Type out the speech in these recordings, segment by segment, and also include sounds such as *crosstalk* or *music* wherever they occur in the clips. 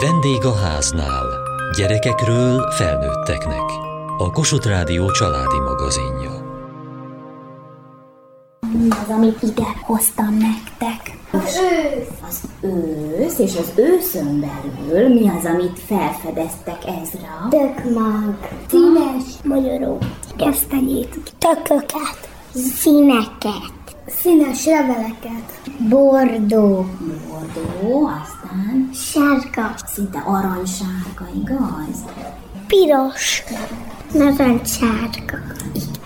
Vendég a háznál. Gyerekekről felnőtteknek. A Kossuth Rádió családi magazinja. Mi az, amit ide hoztam nektek? Az ősz. Az ősz, és az őszön belül mi az, amit felfedeztek Ezra? Tökmag. Színes magyarok. Gesztenyét. Tököket. Színeket. Színes leveleket. Bordó. Bordó, aztán Sárga. szinte aranysárga, igaz? Piros. Narancssárga.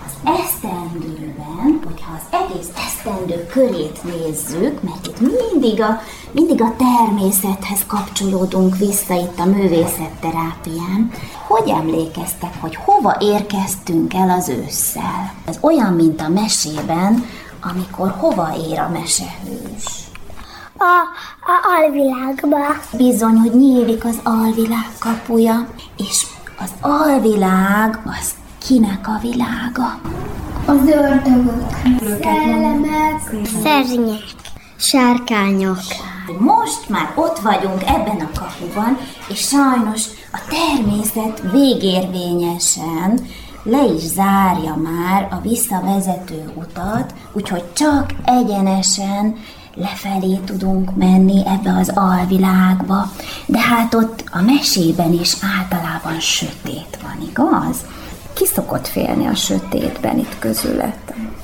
Az esztendőben, hogyha az egész esztendő körét nézzük, mert itt mindig a, mindig a természethez kapcsolódunk vissza itt a művészetterápián, hogy emlékeztek, hogy hova érkeztünk el az ősszel? Ez olyan, mint a mesében, amikor hova ér a mesehős. A, a alvilágba. Bizony, hogy nyílik az alvilág kapuja, és az alvilág az kinek a világa? Az ördögök. Szellemek. Szernyek. Sárkányok. Most már ott vagyunk ebben a kapuban, és sajnos a természet végérvényesen le is zárja már a visszavezető utat, úgyhogy csak egyenesen lefelé tudunk menni ebbe az alvilágba, de hát ott a mesében is általában sötét van, igaz? Ki szokott félni a sötétben itt közületem?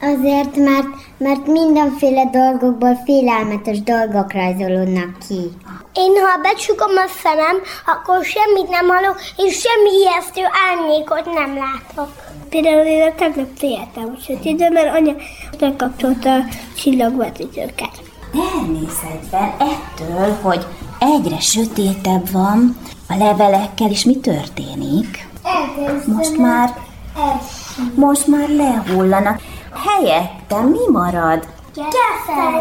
Azért, mert, mert mindenféle dolgokból félelmetes dolgok rajzolódnak ki. Én, ha becsukom a szemem, akkor semmit nem hallok, és semmi ijesztő árnyékot nem látok. Például én a tegnap féltem sötétben, mert anya lekapcsolta a csillagvetítőket. Természetben ettől, hogy egyre sötétebb van, a levelekkel is mi történik? Most már, most már lehullanak. Helyette mi marad? A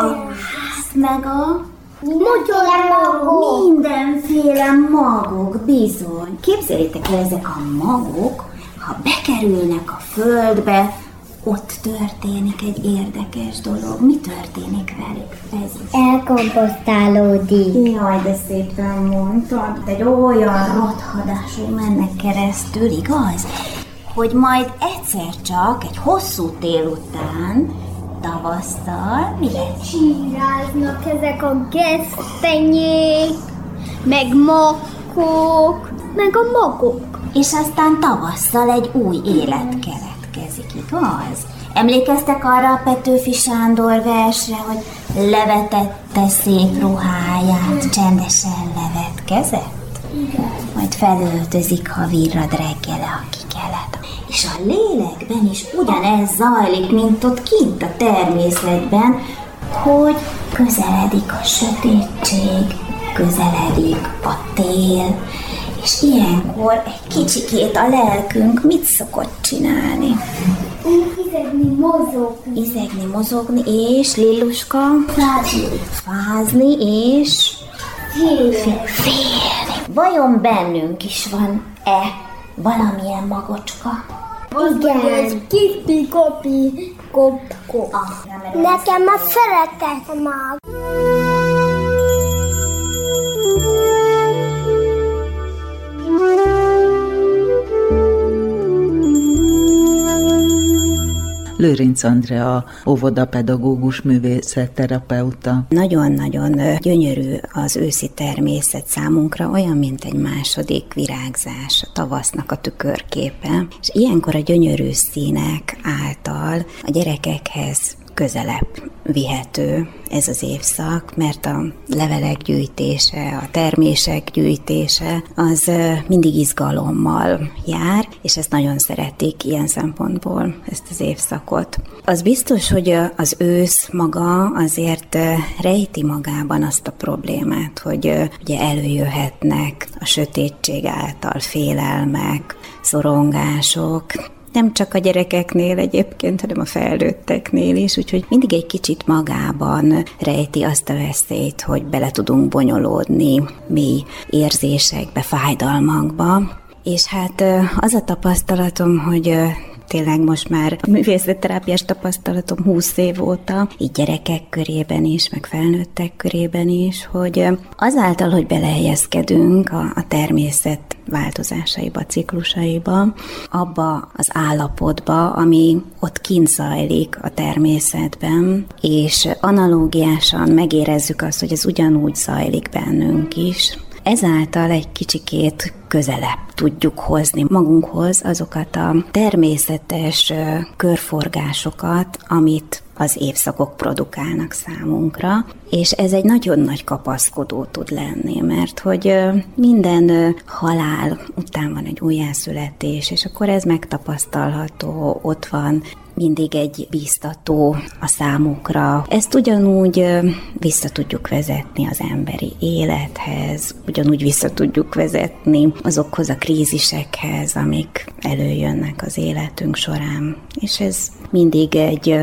ház meg a Mindenféle magok. mindenféle magok, bizony. Képzeljétek el, ezek a magok, ha bekerülnek a földbe, ott történik egy érdekes dolog. Mi történik velük? Ez is. Elkomposztálódik. Jaj, de szépen mondtad, de egy olyan rothadáson mennek keresztül, igaz? Hogy majd egyszer csak, egy hosszú tél után, tavasszal, mi lesz? Csíráznak ezek a gesztenyék, meg makkok, meg a magok. És aztán tavasszal egy új élet keletkezik, igaz? Emlékeztek arra a Petőfi Sándor versre, hogy levetette szép ruháját, csendesen levetkezett? Igen. Majd felöltözik, ha virrad reggele a. És a lélekben is ugyanez zajlik, mint ott kint a természetben, hogy közeledik a sötétség, közeledik a tél, és ilyenkor egy kicsikét a lelkünk mit szokott csinálni? Izegni, mozogni. Izegni, mozogni, és Lilluska? Fázni. Fázni, és Félni. félni. Vajon bennünk is van-e valamilyen magocska? Igen. Kipi, kopi, kop, kop. Nekem a szeretet mag. Lőrinc Andrea, óvodapedagógus művészetterapeuta. Nagyon-nagyon gyönyörű az őszi természet számunkra, olyan, mint egy második virágzás, a tavasznak a tükörképe. És ilyenkor a gyönyörű színek által a gyerekekhez közelebb vihető ez az évszak, mert a levelek gyűjtése, a termések gyűjtése az mindig izgalommal jár, és ezt nagyon szeretik ilyen szempontból, ezt az évszakot. Az biztos, hogy az ősz maga azért rejti magában azt a problémát, hogy ugye előjöhetnek a sötétség által félelmek, szorongások, nem csak a gyerekeknél egyébként, hanem a felnőtteknél is, úgyhogy mindig egy kicsit magában rejti azt a veszélyt, hogy bele tudunk bonyolódni mély érzésekbe, fájdalmakba. És hát az a tapasztalatom, hogy tényleg most már művészetterápiás tapasztalatom 20 év óta, így gyerekek körében is, meg felnőttek körében is, hogy azáltal, hogy belehelyezkedünk a, a természet változásaiba, ciklusaiba, abba az állapotba, ami ott kint zajlik a természetben, és analógiásan megérezzük azt, hogy ez ugyanúgy zajlik bennünk is, Ezáltal egy kicsikét közelebb tudjuk hozni magunkhoz azokat a természetes körforgásokat, amit az évszakok produkálnak számunkra, és ez egy nagyon nagy kapaszkodó tud lenni, mert hogy minden halál után van egy újjászületés, és akkor ez megtapasztalható, ott van mindig egy bíztató a számukra. Ezt ugyanúgy vissza tudjuk vezetni az emberi élethez, ugyanúgy vissza tudjuk vezetni azokhoz a krízisekhez, amik előjönnek az életünk során. És ez mindig egy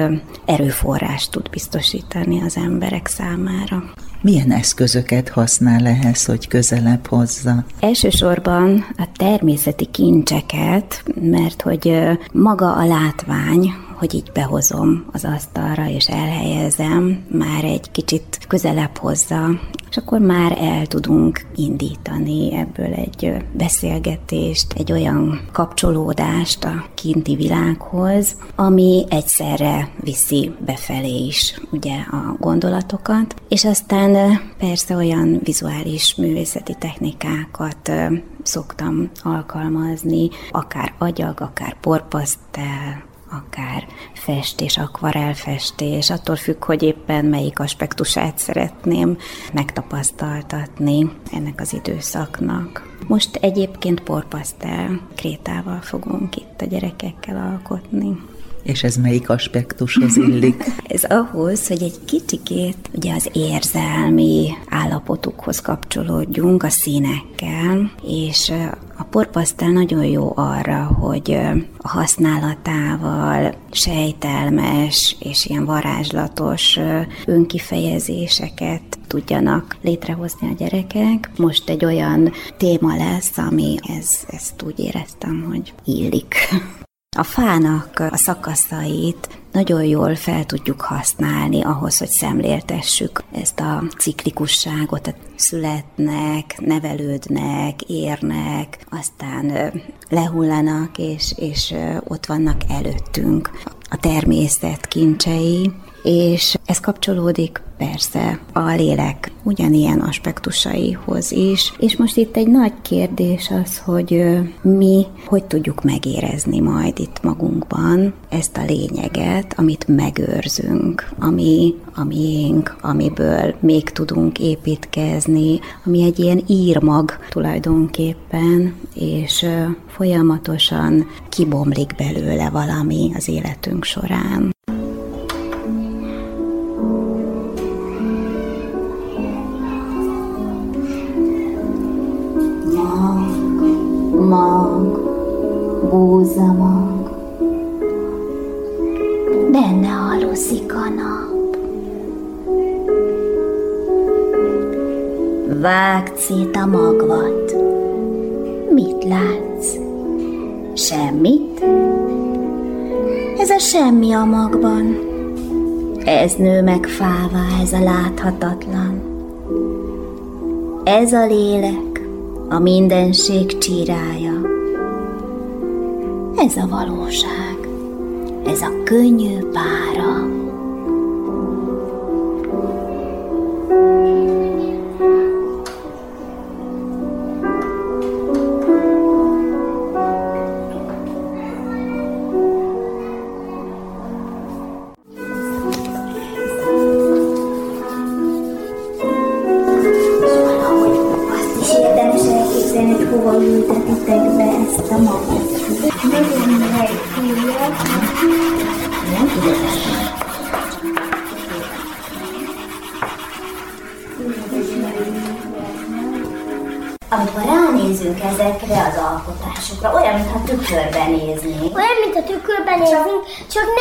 erőforrás tud biztosítani az emberek számára. Milyen eszközöket használ ehhez, hogy közelebb hozza? Elsősorban a természeti kincseket, mert hogy maga a látvány, hogy így behozom az asztalra és elhelyezem, már egy kicsit közelebb hozza, és akkor már el tudunk indítani ebből egy beszélgetést, egy olyan kapcsolódást a kinti világhoz, ami egyszerre viszi befelé is ugye a gondolatokat, és aztán persze olyan vizuális művészeti technikákat szoktam alkalmazni, akár agyag, akár porpasztel, akár festés, akvarelfestés, attól függ, hogy éppen melyik aspektusát szeretném megtapasztaltatni ennek az időszaknak. Most egyébként porpasztel krétával fogunk itt a gyerekekkel alkotni. És ez melyik aspektushoz illik? *laughs* ez ahhoz, hogy egy kicsikét ugye az érzelmi állapotukhoz kapcsolódjunk a színekkel, és a porpasztel nagyon jó arra, hogy a használatával sejtelmes és ilyen varázslatos önkifejezéseket tudjanak létrehozni a gyerekek. Most egy olyan téma lesz, ami ez, ezt úgy éreztem, hogy illik. *laughs* A fának a szakaszait nagyon jól fel tudjuk használni ahhoz, hogy szemléltessük ezt a ciklikusságot, születnek, nevelődnek, érnek, aztán lehullanak, és, és ott vannak előttünk a természet kincsei, és ez kapcsolódik persze a lélek ugyanilyen aspektusaihoz is. És most itt egy nagy kérdés az, hogy mi hogy tudjuk megérezni majd itt magunkban ezt a lényeget, amit megőrzünk, ami a miénk, amiből még tudunk építkezni, ami egy ilyen írmag tulajdonképpen, és folyamatosan kibomlik belőle valami az életünk során. A nap. Vágd szét a magvat. Mit látsz? Semmit? Ez a semmi a magban. Ez nő meg fává, ez a láthatatlan. Ez a lélek, a mindenség csírája. Ez a valóság, ez a könnyű pára.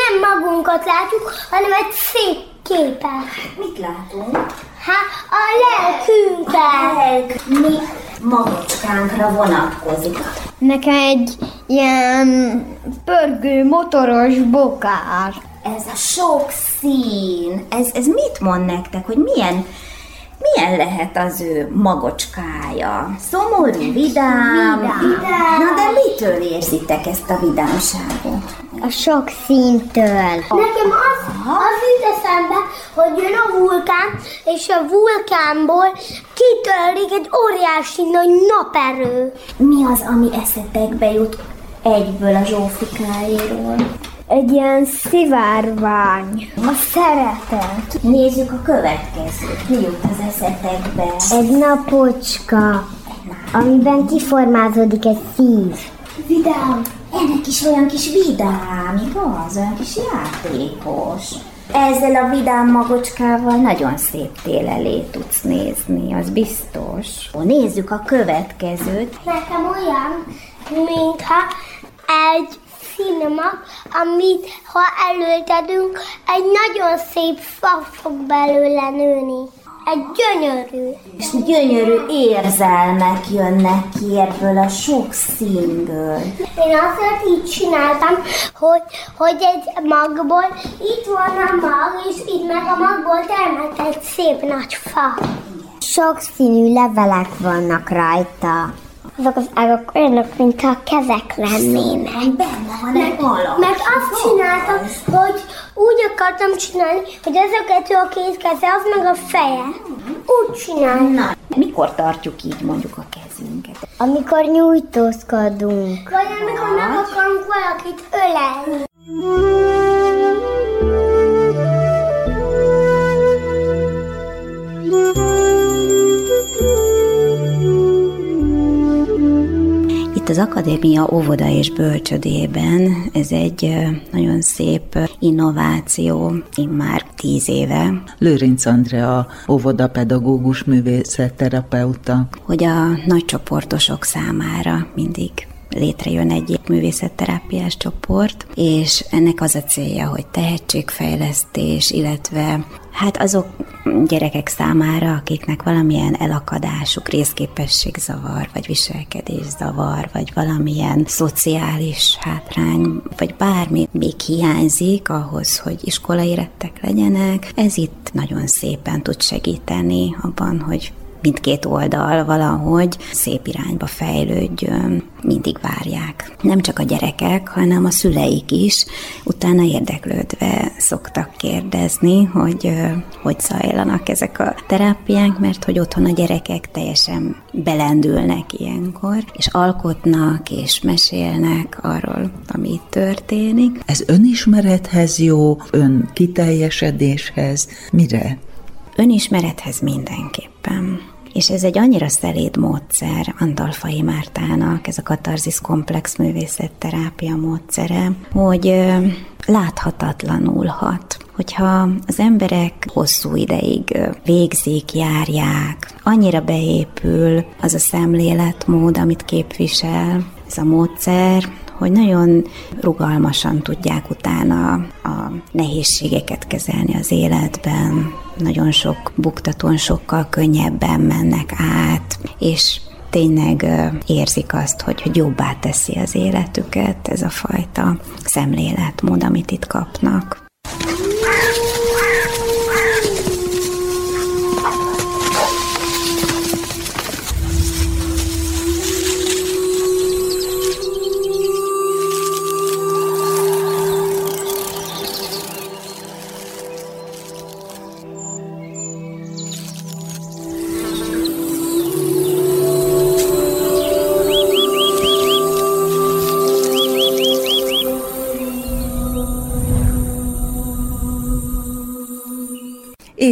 Nem magunkat látjuk, hanem egy szép képet. Mit látunk? Hát a lelkünket. Mi magocskánkra vonatkozik? Nekem egy ilyen pörgő motoros bokár. Ez a sok szín, ez, ez mit mond nektek, hogy milyen, milyen lehet az ő magocskája? Szomorú, vidám? Vidám. Na de mitől érzitek ezt a vidámságot? A sok színtől. Nekem az, az jut eszembe, hogy jön a vulkán, és a vulkánból kitörik egy óriási nagy naperő. Mi az, ami eszetekbe jut egyből a Zsófikáéról? Egy ilyen szivárvány. A szeretet. Nézzük a következőt. Mi jut az eszetekbe? Egy napocska, amiben kiformázódik egy szív. Vidám. Ennek is olyan kis vidám, igaz? Olyan kis játékos. Ezzel a vidám magocskával nagyon szép tél elé tudsz nézni, az biztos. Ó, nézzük a következőt. Nekem olyan, mintha egy színemak, amit ha elültetünk, egy nagyon szép fa fog belőle nőni. Egy gyönyörű. És gyönyörű érzelmek jönnek ki ebből a sok színből. Én azért így csináltam, hogy, hogy egy magból itt van a mag, és itt meg a magból termett egy szép nagy fa. Sok színű levelek vannak rajta. Azok az ágak olyanok, mint a kezek lennének. Benne van egy. Mert azt csináltam, hogy úgy akartam csinálni, hogy ez a kettő a két keze, az meg a feje. Úgy csináltam. Mikor tartjuk így mondjuk a kezünket? Amikor nyújtózkodunk. Vagy amikor meg akarunk valakit ölelni. Itt az Akadémia óvoda és bölcsödében. Ez egy nagyon szép innováció, már tíz éve, Lőrinc Andrea, óvodapedagógus művészetterapeuta. hogy a nagycsoportosok számára mindig létrejön egy művészetterápiás csoport, és ennek az a célja, hogy tehetségfejlesztés, illetve hát azok gyerekek számára, akiknek valamilyen elakadásuk, részképességzavar, vagy viselkedészavar, vagy valamilyen szociális hátrány, vagy bármi még hiányzik ahhoz, hogy iskolaérettek legyenek, ez itt nagyon szépen tud segíteni abban, hogy mindkét oldal valahogy szép irányba fejlődjön, mindig várják. Nem csak a gyerekek, hanem a szüleik is utána érdeklődve szoktak kérdezni, hogy hogy zajlanak ezek a terápiák, mert hogy otthon a gyerekek teljesen belendülnek ilyenkor, és alkotnak, és mesélnek arról, ami itt történik. Ez önismerethez jó, ön kiteljesedéshez, mire? Önismerethez mindenképpen. És ez egy annyira szeléd módszer Andalfai Mártának, ez a katarzis komplex művészetterápia módszere, hogy láthatatlanul hat. Hogyha az emberek hosszú ideig végzik, járják, annyira beépül az a szemléletmód, amit képvisel ez a módszer, hogy nagyon rugalmasan tudják utána a nehézségeket kezelni az életben, nagyon sok buktatón sokkal könnyebben mennek át, és tényleg érzik azt, hogy, hogy jobbá teszi az életüket ez a fajta szemléletmód, amit itt kapnak.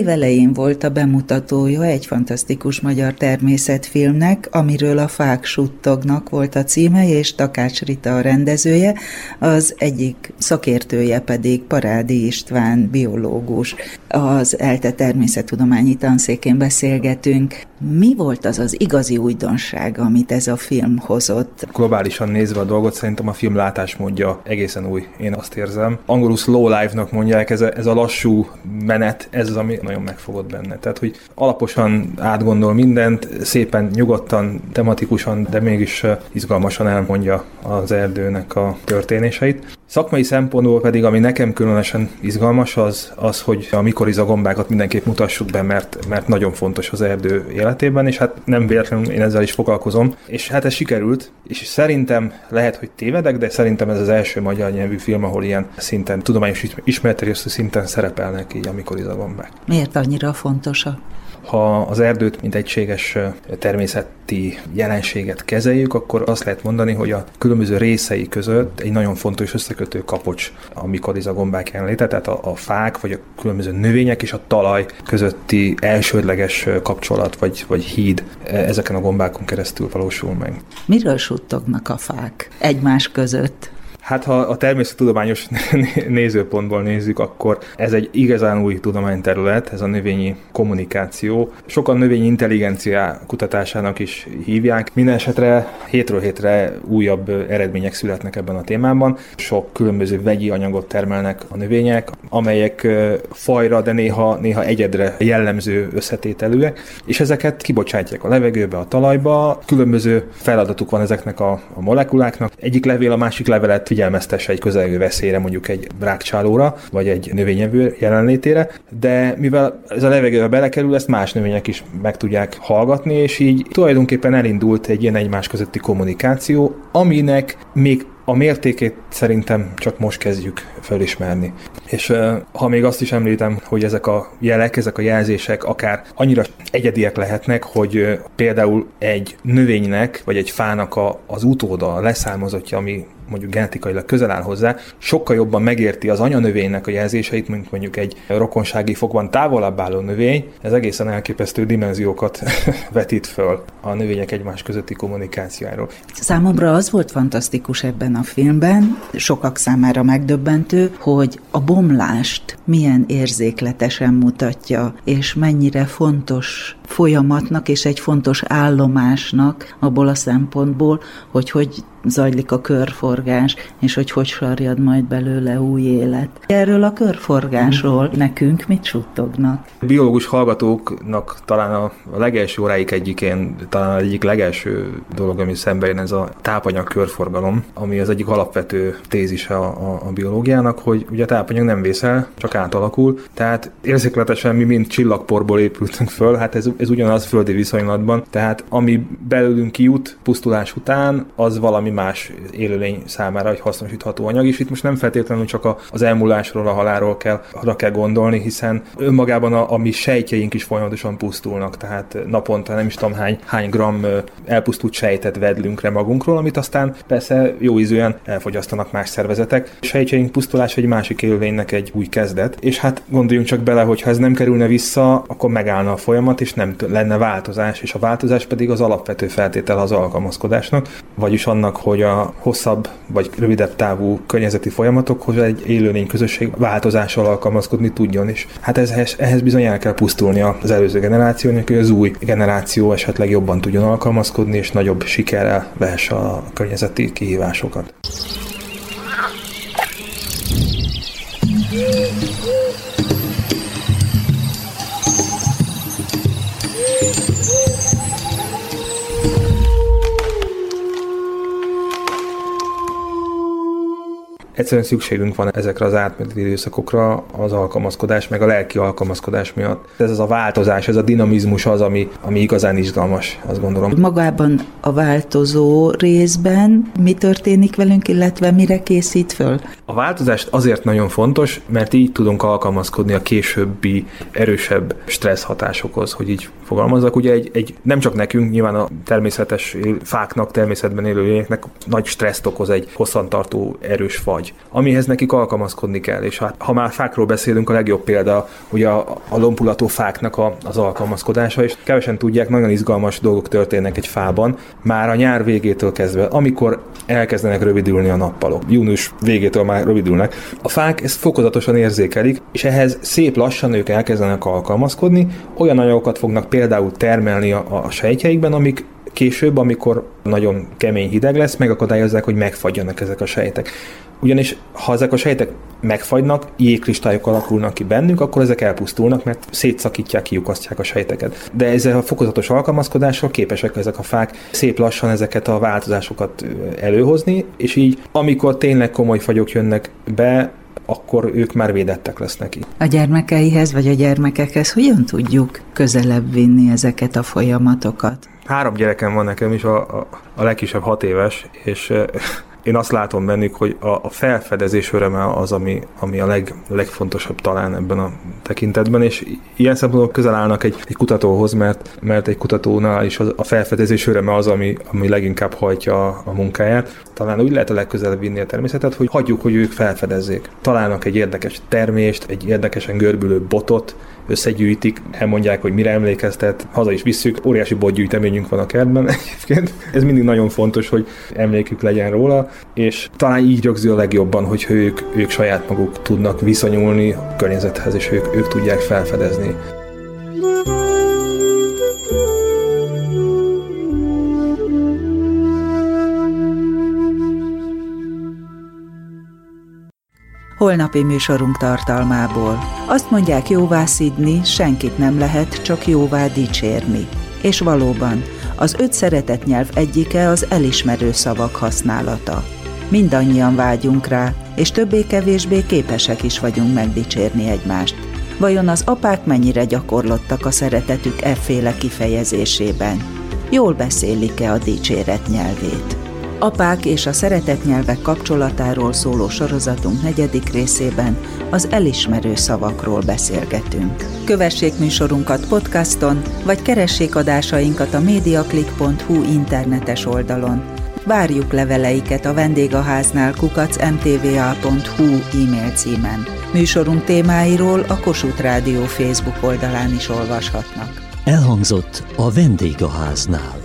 Évelején volt a bemutatója egy fantasztikus magyar természetfilmnek, amiről a Fák suttognak volt a címe, és Takács Rita a rendezője, az egyik szakértője pedig Parádi István, biológus. Az ELTE természettudományi tanszékén beszélgetünk. Mi volt az az igazi újdonság, amit ez a film hozott? Globálisan nézve a dolgot, szerintem a film látásmódja egészen új, én azt érzem. Angolul slow life-nak mondják, ez a, ez a lassú menet, ez az, ami nagyon megfogott benne. Tehát, hogy alaposan átgondol mindent, szépen, nyugodtan, tematikusan, de mégis izgalmasan elmondja az erdőnek a történéseit. Szakmai szempontból pedig, ami nekem különösen izgalmas, az, az hogy a mikorizagombákat mindenképp mutassuk be, mert, mert nagyon fontos az erdő életében, és hát nem véletlenül én ezzel is foglalkozom. És hát ez sikerült, és szerintem lehet, hogy tévedek, de szerintem ez az első magyar nyelvű film, ahol ilyen szinten, tudományos ismeretterjesztő szinten szerepelnek így a mikorizagombák. Miért annyira fontosak? Ha az erdőt, mint egységes természeti jelenséget kezeljük, akkor azt lehet mondani, hogy a különböző részei között egy nagyon fontos összekötő kapocs a mikorizagombák jelenléte, tehát a, a fák, vagy a különböző növények és a talaj közötti elsődleges kapcsolat, vagy, vagy híd ezeken a gombákon keresztül valósul meg. Miről suttognak a fák egymás között? Hát ha a természettudományos *laughs* nézőpontból nézzük, akkor ez egy igazán új tudományterület, ez a növényi kommunikáció. Sokan növényi intelligencia kutatásának is hívják. Minden esetre hétről hétre újabb eredmények születnek ebben a témában. Sok különböző vegyi anyagot termelnek a növények, amelyek fajra, de néha, néha egyedre jellemző összetételűek, és ezeket kibocsátják a levegőbe, a talajba. Különböző feladatuk van ezeknek a, a molekuláknak. Egyik levél a másik levelet figyelmeztesse egy közelgő veszélyre, mondjuk egy rákcsálóra, vagy egy növényevő jelenlétére, de mivel ez a levegőbe belekerül, ezt más növények is meg tudják hallgatni, és így tulajdonképpen elindult egy ilyen egymás közötti kommunikáció, aminek még a mértékét szerintem csak most kezdjük felismerni. És ha még azt is említem, hogy ezek a jelek, ezek a jelzések akár annyira egyediek lehetnek, hogy például egy növénynek, vagy egy fának a, az utóda, a leszármazottja, ami mondjuk genetikailag közel áll hozzá, sokkal jobban megérti az anyanövénynek a jelzéseit, mint mondjuk egy rokonsági fokban távolabb álló növény. Ez egészen elképesztő dimenziókat *laughs* vetít föl a növények egymás közötti kommunikációjáról. Számomra az volt fantasztikus ebben a filmben, sokak számára megdöbbentő, hogy a bomlást milyen érzékletesen mutatja, és mennyire fontos folyamatnak és egy fontos állomásnak abból a szempontból, hogy hogy zajlik a körforgás, és hogy hogy sarjad majd belőle új élet. Erről a körforgásról nekünk mit suttognak? Biológus hallgatóknak talán a, legelső óráik egyikén, talán egyik legelső dolog, ami szembe jön, ez a tápanyag körforgalom, ami az egyik alapvető tézise a, a, a biológiának, hogy ugye a tápanyag nem vészel, csak átalakul, tehát érzékletesen mi mind csillagporból épültünk föl, hát ez, ez ugyanaz földi viszonylatban, tehát ami belőlünk kijut pusztulás után, az valami más élőlény számára egy hasznosítható anyag, és itt most nem feltétlenül csak az elmúlásról, a halálról kell, arra kell gondolni, hiszen önmagában a, a mi sejtjeink is folyamatosan pusztulnak, tehát naponta nem is tudom hány, hány gram elpusztult sejtet vedlünk le magunkról, amit aztán persze jó ízűen elfogyasztanak más szervezetek. A sejtjeink pusztulás egy másik élőlénynek egy új kezdet, és hát gondoljunk csak bele, hogy ha ez nem kerülne vissza, akkor megállna a folyamat, és nem lenne változás, és a változás pedig az alapvető feltétel az alkalmazkodásnak, vagyis annak, hogy a hosszabb vagy rövidebb távú környezeti folyamatokhoz egy élőlény közösség változással alkalmazkodni tudjon. És hát ehhez, ehhez bizony el kell pusztulni az előző generációnak, hogy az új generáció esetleg jobban tudjon alkalmazkodni, és nagyobb sikerrel vehesse a környezeti kihívásokat. Egyszerűen szükségünk van ezekre az átmeneti időszakokra az alkalmazkodás, meg a lelki alkalmazkodás miatt. Ez az a változás, ez a dinamizmus az, ami, ami igazán izgalmas, azt gondolom. Magában a változó részben mi történik velünk, illetve mire készít föl? A változást azért nagyon fontos, mert így tudunk alkalmazkodni a későbbi erősebb stressz hatásokhoz, hogy így fogalmazok, ugye egy, egy, nem csak nekünk, nyilván a természetes fáknak, természetben élő lényeknek nagy stresszt okoz egy hosszantartó erős fagy, amihez nekik alkalmazkodni kell, és hát ha már fákról beszélünk, a legjobb példa ugye a, a lompulató fáknak a, az alkalmazkodása, és kevesen tudják, nagyon izgalmas dolgok történnek egy fában, már a nyár végétől kezdve, amikor elkezdenek rövidülni a nappalok. Június végétől már rövidülnek. A fák ezt fokozatosan érzékelik, és ehhez szép lassan ők elkezdenek alkalmazkodni, olyan anyagokat fognak például termelni a, a sejtjeikben, amik később, amikor nagyon kemény hideg lesz, megakadályozzák, hogy megfagyjanak ezek a sejtek. Ugyanis ha ezek a sejtek megfagynak, jégkristályok alakulnak ki bennük, akkor ezek elpusztulnak, mert szétszakítják, kiukasztják a sejteket. De ezzel a fokozatos alkalmazkodással képesek ezek a fák szép lassan ezeket a változásokat előhozni, és így amikor tényleg komoly fagyok jönnek be, akkor ők már védettek lesznek itt. A gyermekeihez vagy a gyermekekhez hogyan tudjuk közelebb vinni ezeket a folyamatokat? Három gyerekem van nekem is, a, a, a legkisebb hat éves, és én azt látom bennük, hogy a, a felfedezés öröme az, ami, ami a leg, legfontosabb talán ebben a tekintetben, és ilyen szempontból közel állnak egy, egy kutatóhoz, mert, mert egy kutatónál is az, a felfedezés öröme az, ami, ami leginkább hajtja a, a munkáját. Talán úgy lehet a legközelebb vinni a természetet, hogy hagyjuk, hogy ők felfedezzék. Találnak egy érdekes termést, egy érdekesen görbülő botot, összegyűjtik, elmondják, hogy mire emlékeztet, haza is visszük, óriási botgyűjteményünk van a kertben *laughs* egyébként. Ez mindig nagyon fontos, hogy emlékük legyen róla, és talán így rögzül a legjobban, hogy ők, ők saját maguk tudnak viszonyulni a környezethez, és ők, ők tudják felfedezni. Holnapi műsorunk tartalmából. Azt mondják jóvá szidni, senkit nem lehet, csak jóvá dicsérni. És valóban, az öt szeretett nyelv egyike az elismerő szavak használata. Mindannyian vágyunk rá, és többé-kevésbé képesek is vagyunk megdicsérni egymást. Vajon az apák mennyire gyakorlottak a szeretetük efféle kifejezésében? Jól beszélik-e a dicséret nyelvét? Apák és a szeretett nyelvek kapcsolatáról szóló sorozatunk negyedik részében az elismerő szavakról beszélgetünk. Kövessék műsorunkat podcaston, vagy keressék adásainkat a mediaclick.hu internetes oldalon. Várjuk leveleiket a vendégháznál kukacmtva.hu e-mail címen. Műsorunk témáiról a Kossuth Rádió Facebook oldalán is olvashatnak. Elhangzott a vendégháznál.